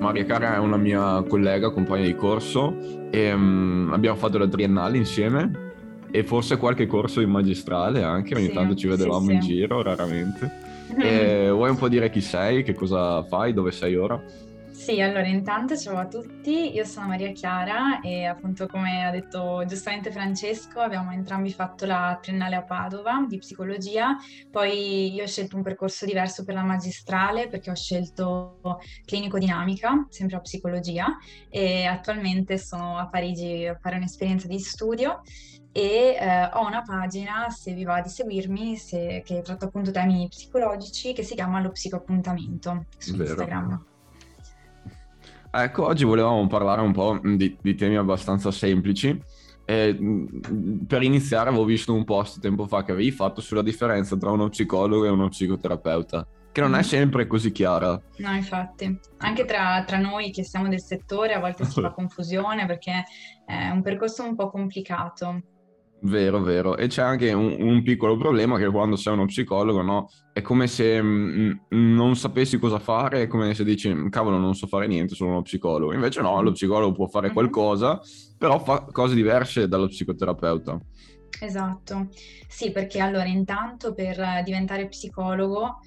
Maria Cara è una mia collega, compagna di corso e um, abbiamo fatto la triennale insieme e forse qualche corso in magistrale anche, ogni sì, tanto ci vedevamo sì, in sì. giro, raramente. E vuoi un po' dire chi sei, che cosa fai, dove sei ora? Sì, allora intanto ciao a tutti, io sono Maria Chiara e appunto come ha detto giustamente Francesco abbiamo entrambi fatto la triennale a Padova di psicologia, poi io ho scelto un percorso diverso per la magistrale perché ho scelto clinico dinamica, sempre a psicologia e attualmente sono a Parigi a fare un'esperienza di studio e eh, ho una pagina, se vi va di seguirmi, se, che tratta appunto temi psicologici che si chiama Lo Psicoappuntamento su Vero. Instagram. Ecco, oggi volevamo parlare un po' di, di temi abbastanza semplici. E, per iniziare avevo visto un post tempo fa che avevi fatto sulla differenza tra uno psicologo e uno psicoterapeuta, che non è mm. sempre così chiara. No, infatti, anche tra, tra noi che siamo del settore a volte si fa confusione perché è un percorso un po' complicato. Vero, vero. E c'è anche un, un, piccolo problema che quando sei uno psicologo, no? È come se mh, mm, mm, non sapessi cosa fare, è come se dici, cavolo, non so fare niente, sono uno psicologo. Invece no, lo psicologo può fare mm-hmm. qualcosa, però fa cose diverse dallo psicoterapeuta. Esatto. Sì, perché allora intanto per diventare psicologo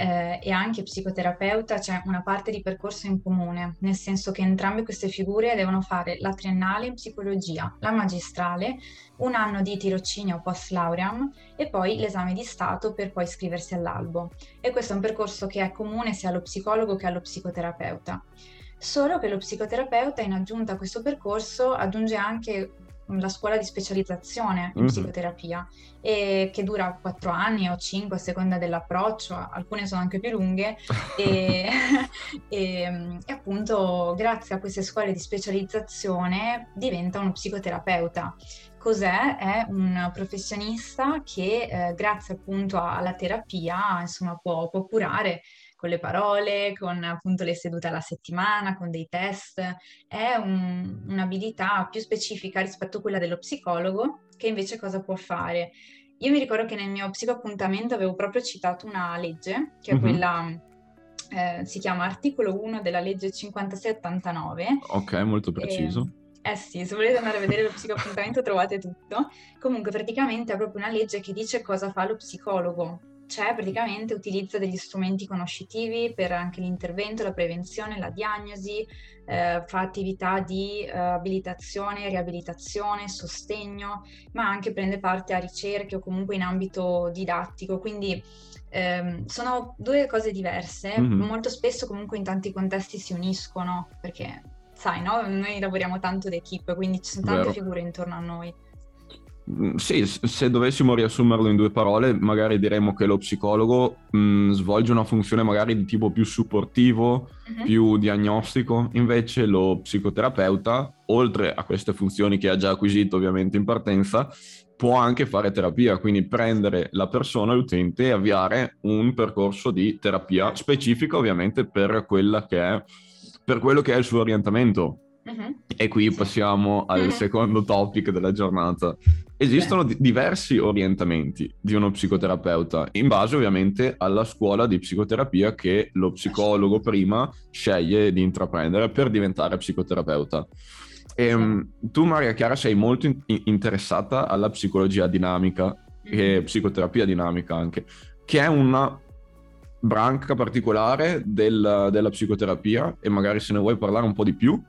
eh, e anche psicoterapeuta c'è una parte di percorso in comune, nel senso che entrambe queste figure devono fare la triennale in psicologia, la magistrale, un anno di tirocinio post lauream e poi l'esame di Stato per poi iscriversi all'albo. E questo è un percorso che è comune sia allo psicologo che allo psicoterapeuta. Solo che lo psicoterapeuta in aggiunta a questo percorso aggiunge anche la scuola di specializzazione in mm-hmm. psicoterapia e che dura quattro anni o cinque a seconda dell'approccio, alcune sono anche più lunghe e, e, e, appunto grazie a queste scuole di specializzazione diventa uno psicoterapeuta. Cos'è? È un professionista che eh, grazie appunto alla terapia insomma può, può curare con le parole, con appunto le sedute alla settimana, con dei test. È un, un'abilità più specifica rispetto a quella dello psicologo, che invece cosa può fare? Io mi ricordo che nel mio psicoappuntamento avevo proprio citato una legge, che è mm-hmm. quella eh, si chiama articolo 1 della legge 5689. Ok, molto preciso. E, eh sì, se volete andare a vedere lo psicoappuntamento trovate tutto. Comunque praticamente è proprio una legge che dice cosa fa lo psicologo c'è praticamente utilizzo degli strumenti conoscitivi per anche l'intervento, la prevenzione, la diagnosi, eh, fa attività di eh, abilitazione, riabilitazione, sostegno, ma anche prende parte a ricerche o comunque in ambito didattico, quindi ehm, sono due cose diverse, mm-hmm. molto spesso comunque in tanti contesti si uniscono perché sai, no? Noi lavoriamo tanto d'equipe, quindi ci sono tante Vero. figure intorno a noi. Mm, sì, se dovessimo riassumerlo in due parole, magari diremmo che lo psicologo mh, mm, svolge una funzione magari di tipo più supportivo, uh-huh. più diagnostico, invece lo psicoterapeuta, oltre a queste funzioni che ha già acquisito ovviamente in partenza, può anche fare terapia, quindi prendere la persona, l'utente e avviare un percorso di terapia specifico ovviamente per, che è, per quello che è il suo orientamento. Uh-huh. E qui passiamo al uh-huh. secondo topic della giornata, Esistono d- diversi orientamenti di uno psicoterapeuta, in base ovviamente alla scuola di psicoterapia che lo psicologo prima sceglie di intraprendere per diventare psicoterapeuta. E, ehm, tu, Maria Chiara, sei molto in- interessata alla psicologia dinamica e mm-hmm. psicoterapia dinamica anche, che è una branca particolare del, della psicoterapia e magari se ne vuoi parlare un po' di più.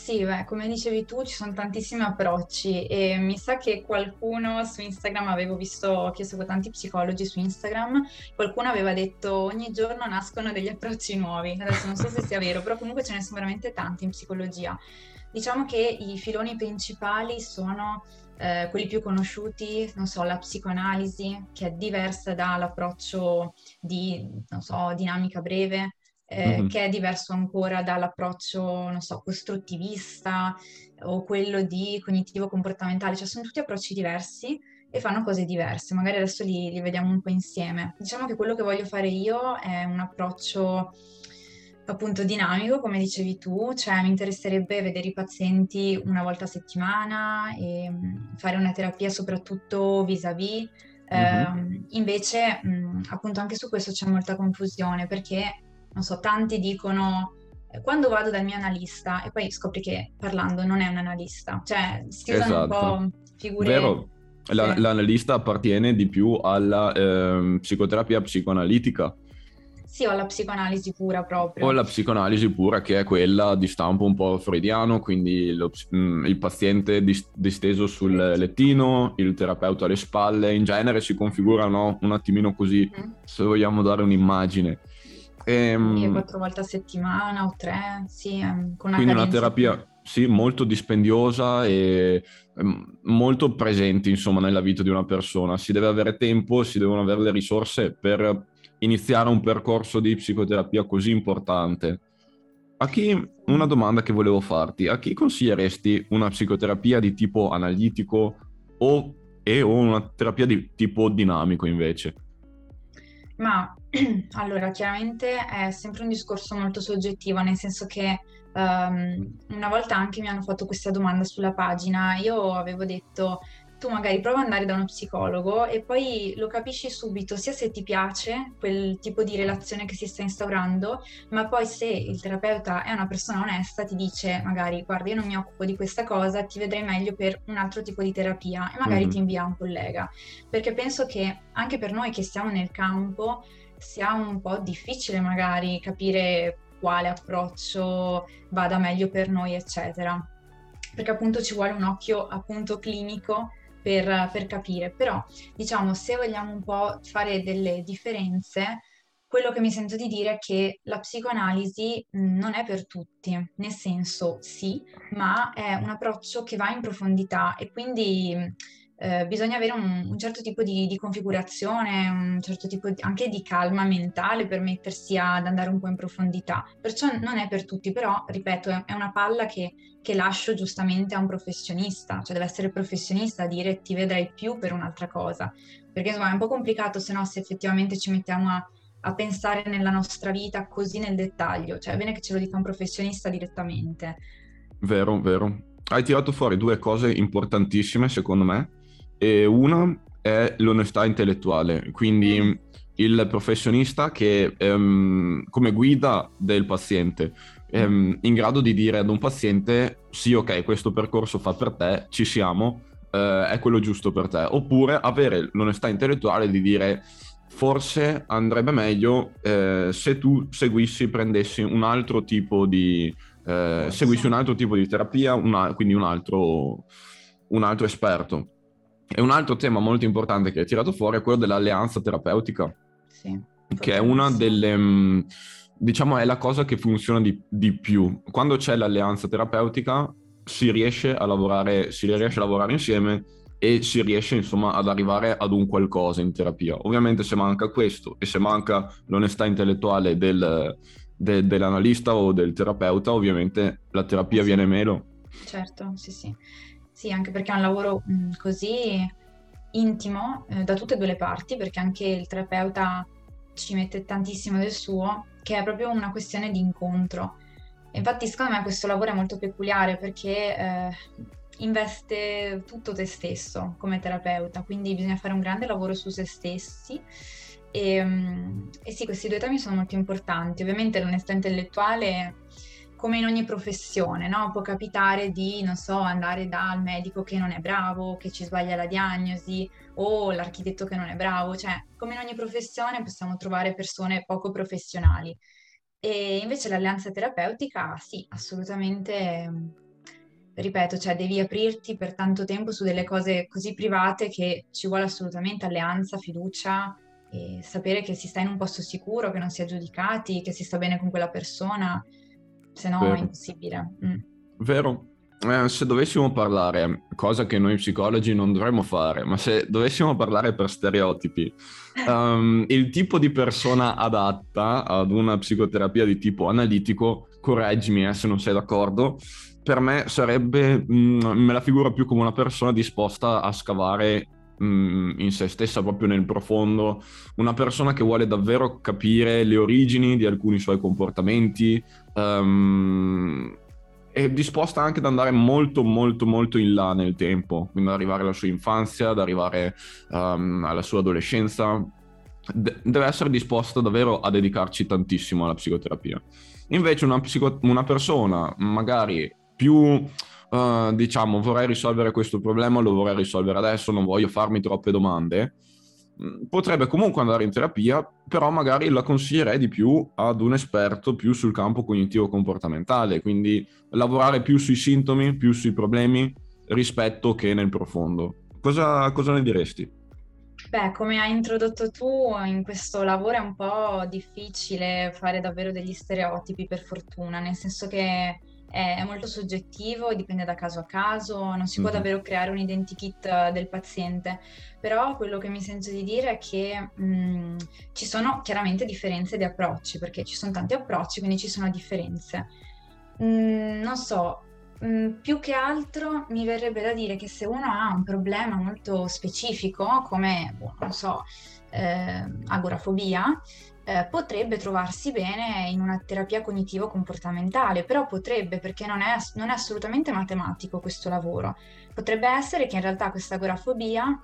Sì, beh, come dicevi tu, ci sono tantissimi approcci e mi sa che qualcuno su Instagram, avevo visto che seguo tanti psicologi su Instagram, qualcuno aveva detto ogni giorno nascono degli approcci nuovi. Adesso non so se sia vero, però comunque ce ne sono veramente tanti in psicologia. Diciamo che i filoni principali sono eh, quelli più conosciuti, non so, la psicoanalisi, che è diversa dall'approccio di, non so, dinamica breve, eh, mm-hmm. che è diverso ancora dall'approccio, non so, costruttivista o quello di cognitivo-comportamentale, cioè sono tutti approcci diversi e fanno cose diverse, magari adesso li, li vediamo un po' insieme. Diciamo che quello che voglio fare io è un approccio appunto dinamico, come dicevi tu, cioè mi interesserebbe vedere i pazienti una volta a settimana e fare una terapia soprattutto vis-à-vis. Mm-hmm. Eh, invece, mh, appunto, anche su questo c'è molta confusione perché, non so, tanti dicono eh, quando vado dal mio analista e poi scopri che parlando non è un analista, cioè si usano esatto. un po' figure... Vero. La, sì. L'analista appartiene di più alla eh, psicoterapia psicoanalitica sì, o la psicoanalisi pura proprio. O la psicoanalisi pura che è quella di stampo un po' freudiano, quindi lo, mm, il paziente disteso sul lettino, il terapeuta alle spalle, in genere si configurano un attimino così, mm-hmm. se vogliamo dare un'immagine. Ehm, quattro volte a settimana o tre, sì, ehm, con una Quindi una terapia sì, molto dispendiosa e ehm, molto presente insomma nella vita di una persona. Si deve avere tempo, si devono avere le risorse per iniziare un percorso di psicoterapia così importante. A chi, una domanda che volevo farti, a chi consiglieresti una psicoterapia di tipo analitico o, e o una terapia di tipo dinamico invece? Ma allora, chiaramente è sempre un discorso molto soggettivo, nel senso che um, una volta anche mi hanno fatto questa domanda sulla pagina, io avevo detto tu magari prova ad andare da uno psicologo e poi lo capisci subito sia se ti piace quel tipo di relazione che si sta instaurando, ma poi se il terapeuta è una persona onesta ti dice magari guarda io non mi occupo di questa cosa, ti vedrei meglio per un altro tipo di terapia e magari mm. ti invia un collega, perché penso che anche per noi che siamo nel campo sia un po' difficile magari capire quale approccio vada meglio per noi, eccetera. Perché appunto ci vuole un occhio appunto clinico per, per capire, però diciamo se vogliamo un po' fare delle differenze, quello che mi sento di dire è che la psicoanalisi non è per tutti, nel senso sì, ma è un approccio che va in profondità e quindi eh, bisogna avere un, un, certo tipo di, di, configurazione, un certo tipo di, anche di calma mentale per mettersi ad andare un po' in profondità. Perciò non è per tutti, però, ripeto, è, è una palla che, che, lascio giustamente a un professionista, cioè deve essere professionista a dire ti vedrai più per un'altra cosa, perché insomma è un po' complicato se no se effettivamente ci mettiamo a, a pensare nella nostra vita così nel dettaglio, cioè è bene che ce lo dica un professionista direttamente. Vero, vero. Hai tirato fuori due cose importantissime secondo me e una è l'onestà intellettuale, quindi mm. il professionista che ehm, come guida del paziente ehm, in grado di dire ad un paziente sì ok questo percorso fa per te, ci siamo, eh, è quello giusto per te, oppure avere l'onestà intellettuale di dire forse andrebbe meglio eh, se tu seguissi, prendessi un altro tipo di, eh, seguissi un altro tipo di terapia, una, quindi un altro, un altro esperto. E un altro tema molto importante che hai tirato fuori è quello dell'alleanza terapeutica. Sì. Che è una delle... Mm, diciamo è la cosa che funziona di, di, più. Quando c'è l'alleanza terapeutica si riesce a lavorare, si riesce a lavorare insieme e si riesce insomma ad arrivare ad un qualcosa in terapia. Ovviamente se manca questo e se manca l'onestà intellettuale del, de, dell'analista o del terapeuta, ovviamente la terapia sì. viene meno. Certo, sì, sì. Sì, anche perché è un lavoro così intimo eh, da tutte e due le parti, perché anche il terapeuta ci mette tantissimo del suo, che è proprio una questione di incontro. Infatti, secondo me questo lavoro è molto peculiare perché eh, investe tutto te stesso come terapeuta, quindi bisogna fare un grande lavoro su se stessi. E, e sì, questi due temi sono molto importanti. Ovviamente l'onestà intellettuale come in ogni professione, no? Può capitare di, non so, andare dal medico che non è bravo, che ci sbaglia la diagnosi, o l'architetto che non è bravo, cioè come in ogni professione possiamo trovare persone poco professionali. E invece l'alleanza terapeutica, sì, assolutamente, ripeto, cioè devi aprirti per tanto tempo su delle cose così private che ci vuole assolutamente alleanza, fiducia sapere che si sta in un posto sicuro, che non si è giudicati, che si sta bene con quella persona se no Vero. è impossibile. Mm. Vero. Eh, se dovessimo parlare, cosa che noi psicologi non dovremmo fare, ma se dovessimo parlare per stereotipi, um, il tipo di persona adatta ad una psicoterapia di tipo analitico, correggimi eh, se non sei d'accordo, per me sarebbe, mh, mm, me la figuro più come una persona disposta a scavare mh, mm, in se stessa, proprio nel profondo, una persona che vuole davvero capire le origini di alcuni suoi comportamenti, um, è disposta anche ad andare molto molto molto in là nel tempo, quindi ad arrivare alla sua infanzia, ad arrivare um, alla sua adolescenza, De- deve essere disposta davvero a dedicarci tantissimo alla psicoterapia. Invece una, psico- una persona magari più, uh, diciamo, vorrei risolvere questo problema, lo vorrei risolvere adesso, non voglio farmi troppe domande, mm, potrebbe comunque andare in terapia, però magari la consiglierei di più ad un esperto più sul campo cognitivo-comportamentale, quindi lavorare più sui sintomi, più sui problemi rispetto che nel profondo. Cosa, cosa ne diresti? Beh, come hai introdotto tu, in questo lavoro è un po' difficile fare davvero degli stereotipi, per fortuna, nel senso che è molto soggettivo, dipende da caso a caso, non si può mm-hmm. davvero creare un identikit del paziente, però quello che mi sento di dire è che mh, mm, ci sono chiaramente differenze di approcci, perché ci sono tanti approcci, quindi ci sono differenze. Mm, non so, Mm, più che altro mi verrebbe da dire che se uno ha un problema molto specifico, come, boh, non so, eh, agorafobia, eh, potrebbe trovarsi bene in una terapia cognitivo-comportamentale, però potrebbe, perché non è, non è assolutamente matematico questo lavoro. Potrebbe essere che in realtà questa agorafobia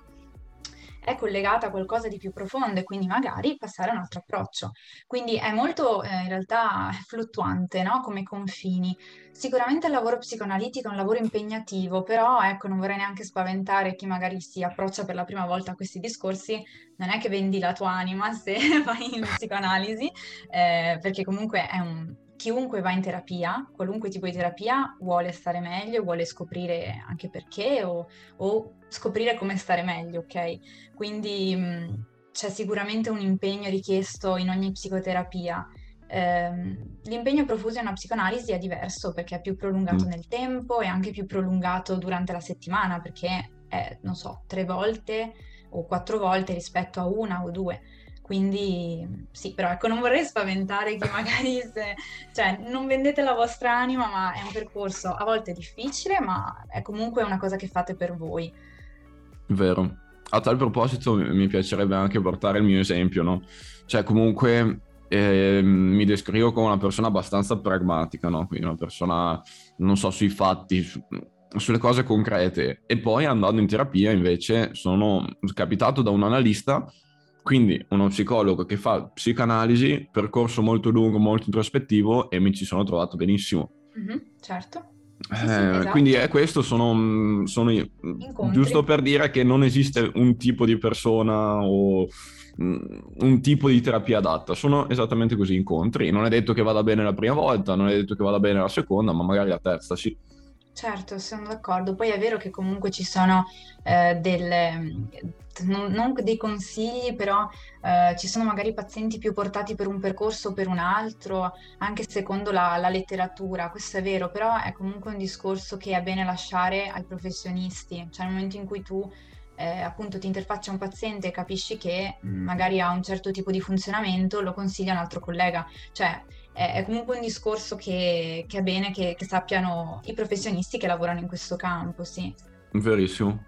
è collegata a qualcosa di più profondo e quindi magari passare a un altro approccio. Quindi è molto eh, in realtà fluttuante no? come confini. Sicuramente il lavoro psicoanalitico è un lavoro impegnativo, però ecco, non vorrei neanche spaventare chi magari si approccia per la prima volta a questi discorsi, non è che vendi la tua anima se vai in psicoanalisi, eh, perché comunque è un, chiunque va in terapia, qualunque tipo di terapia, vuole stare meglio, vuole scoprire anche perché o, o scoprire come stare meglio, ok? Quindi mh, c'è sicuramente un impegno richiesto in ogni psicoterapia. Eh, l'impegno profuso in una psicoanalisi è diverso perché è più prolungato mm. nel tempo e anche più prolungato durante la settimana perché è, non so, tre volte o quattro volte rispetto a una o due. Quindi sì, però ecco, non vorrei spaventare chi magari se... cioè, non vendete la vostra anima, ma è un percorso a volte difficile, ma è comunque una cosa che fate per voi. Vero. A tal proposito mi piacerebbe anche portare il mio esempio, no? Cioè, comunque eh, mi descrivo come una persona abbastanza pragmatica, no? Quindi una persona, non so, sui fatti, su, sulle cose concrete. E poi andando in terapia invece sono capitato da un analista quindi uno psicologo che fa psicanalisi, percorso molto lungo, molto introspettivo e mi ci sono trovato benissimo. Mm-hmm, certo. Eh, sì, esatto. Quindi è questo, sono, sono giusto per dire che non esiste un tipo di persona o un tipo di terapia adatta, sono esattamente così incontri. Non è detto che vada bene la prima volta, non è detto che vada bene la seconda, ma magari la terza sì. Certo, sono d'accordo. Poi è vero che comunque ci sono eh, delle, non, non, dei consigli, però eh, ci sono magari pazienti più portati per un percorso o per un altro, anche secondo la, la, letteratura. Questo è vero, però è comunque un discorso che è bene lasciare ai professionisti. Cioè nel momento in cui tu eh, appunto ti interfaccia un paziente e capisci che mm. magari ha un certo tipo di funzionamento, lo consiglia un altro collega. Cioè è, comunque un discorso che, che è bene che, che, sappiano i professionisti che lavorano in questo campo, sì. Verissimo.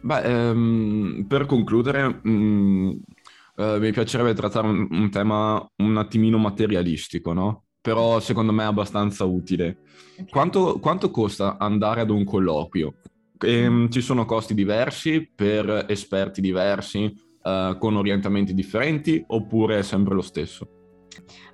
Beh, ehm, per concludere, mh, mm, eh, mi piacerebbe trattare un, un, tema un attimino materialistico, no? Però secondo me è abbastanza utile. Okay. Quanto, quanto, costa andare ad un colloquio? E, ehm, mm. Ci sono costi diversi per esperti diversi, eh, con orientamenti differenti, oppure è sempre lo stesso?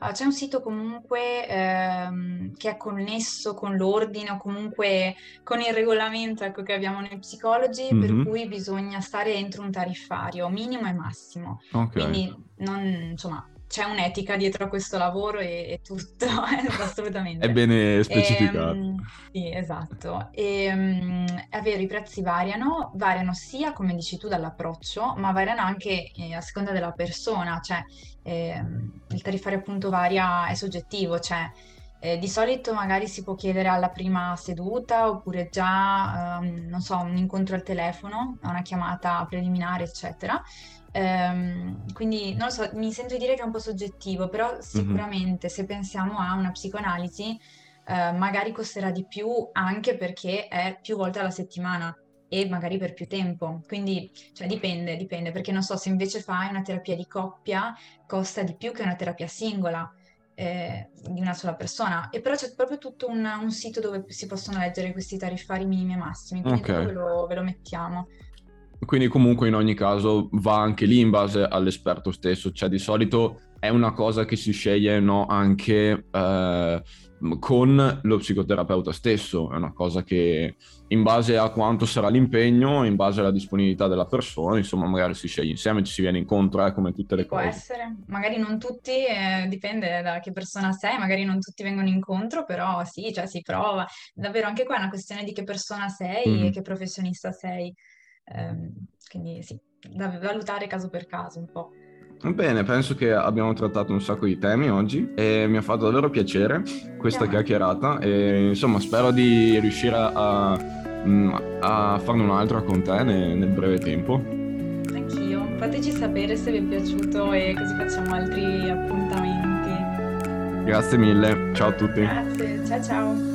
Uh, c'è un sito comunque ehm, che è connesso con l'ordine o comunque con il regolamento ecco, che abbiamo noi psicologi, mm-hmm. per cui bisogna stare entro un tariffario minimo e massimo. Okay. Quindi non, insomma, c'è un'etica dietro a questo lavoro e, e tutto, assolutamente. È bene specificato. E, sì, esatto. E, um, è vero, i prezzi variano, variano sia, come dici tu, dall'approccio, ma variano anche eh, a seconda della persona, cioè eh, il tariffario appunto varia, è soggettivo, cioè eh, di solito magari si può chiedere alla prima seduta oppure già, um, non so, un incontro al telefono, una chiamata preliminare, eccetera. Um, quindi non lo so, mi sento di dire che è un po' soggettivo, però mhm. sicuramente mm-hmm. se pensiamo a una psicoanalisi, uh, magari costerà di più anche perché è più volte alla settimana e magari per più tempo. Quindi, cioè, dipende, dipende, perché non so se invece fai una terapia di coppia, costa di più che una terapia singola. Eh, di una sola persona e però c'è proprio tutto un, un, sito dove si possono leggere questi tariffari minimi e massimi quindi okay. ve lo, ve lo mettiamo quindi comunque in ogni caso va anche lì in base all'esperto stesso, cioè di solito è una cosa che si sceglie no, anche eh, con lo psicoterapeuta stesso, è una cosa che in base a quanto sarà l'impegno, in base alla disponibilità della persona, insomma magari si sceglie insieme, ci si viene incontro, eh, come tutte le Può cose. Può essere, magari non tutti, eh, dipende da che persona sei, magari non tutti vengono incontro, però sì, cioè si prova. Davvero anche qua è una questione di che persona sei mm. e che professionista sei. Um, quindi sì, da valutare caso per caso un po'. Bene, penso che abbiamo trattato un sacco di temi oggi e mi ha fatto davvero piacere questa chiacchierata e insomma spero di riuscire a, mm, a farne un'altra con te nel, nel breve tempo. Anch'io, fateci sapere se vi è piaciuto e così facciamo altri appuntamenti. Grazie mille, ciao a tutti. Grazie, ciao ciao.